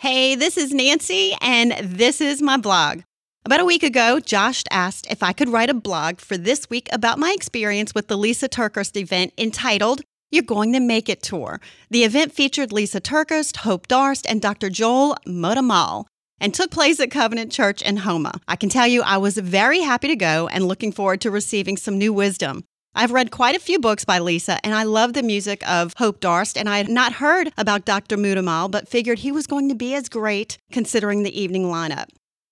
Hey, this is Nancy, and this is my blog. About a week ago, Josh asked if I could write a blog for this week about my experience with the Lysa TerKeurst event entitled You're Going to Make It Tour. The event featured Lysa TerKeurst, Hope Darst, and Dr. Joel Muddamalle and took place at Covenant Church in Houma. I can tell you I was very happy to go and looking forward to receiving some new wisdom. I've read quite a few books by Lysa, and I love the music of Hope Darst, and I had not heard about Dr. Muddamalle, but figured he was going to be as great considering the evening lineup.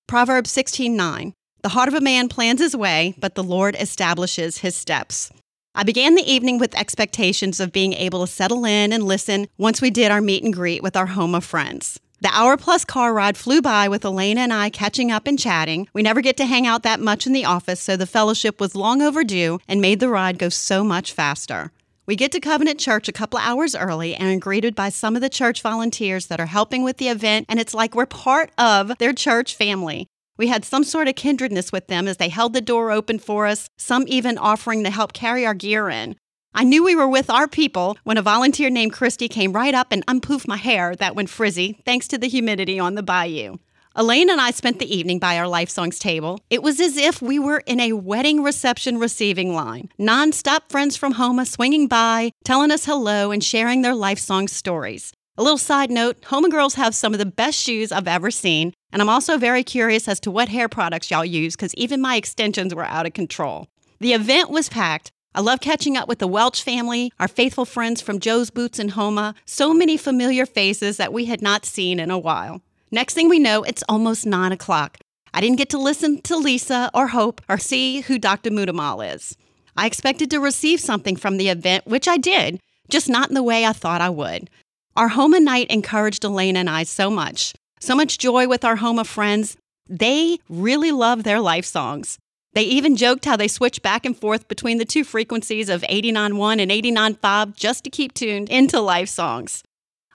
Proverbs 16:9. The heart of a man plans his way, but the Lord establishes his steps. I began the evening with expectations of being able to settle in and listen once we did our meet and greet with our Houma friends. The hour plus car ride flew by with Elena and I catching up and chatting. We never get to hang out that much in the office, so the fellowship was long overdue and made the ride go so much faster. We get to Covenant Church a couple hours early and are greeted by some of the church volunteers that are helping with the event, and it's like we're part of their church family. We had some sort of kindredness with them as they held the door open for us, some even offering to help carry our gear in. I knew we were with our people when a volunteer named Christy came right up and unpoofed my hair that went frizzy thanks to the humidity on the bayou. Elena and I spent the evening by our Life Songs table. It was as if we were in a wedding reception receiving line. Non-stop friends from Houma swinging by, telling us hello and sharing their Life Songs stories. A little side note Houma girls have some of the best shoes I've ever seen, and I'm also very curious as to what hair products y'all use because even my extensions were out of control. The event was packed, I love catching up with the Welch family, our faithful friends from Joe's Boots and Houma, so many familiar faces that we had not seen in a while. Next thing we know, it's almost 9 o'clock. I didn't get to listen to Lysa or Hope or see who Dr. Muddamalle is. I expected to receive something from the event, which I did, just not in the way I thought I would. Our Houma night encouraged Elena and I so much. So much joy with our Houma friends. They really love their life songs. They even joked how they switch back and forth between the two frequencies of 89.1 and 89.5 just to keep tuned into life songs.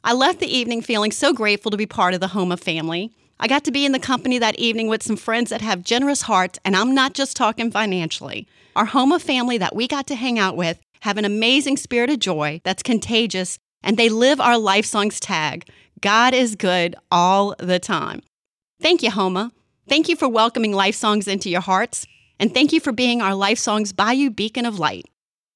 I left the evening feeling so grateful to be part of the Houma family. I got to be in the company that evening with some friends that have generous hearts, and I'm not just talking financially. Our Houma family that we got to hang out with have an amazing spirit of joy that's contagious, and they live our life songs tag God is good all the time. Thank you, Houma. Thank you for welcoming life songs into your hearts. And thank you for being our Life Songs Bayou Beacon of Light.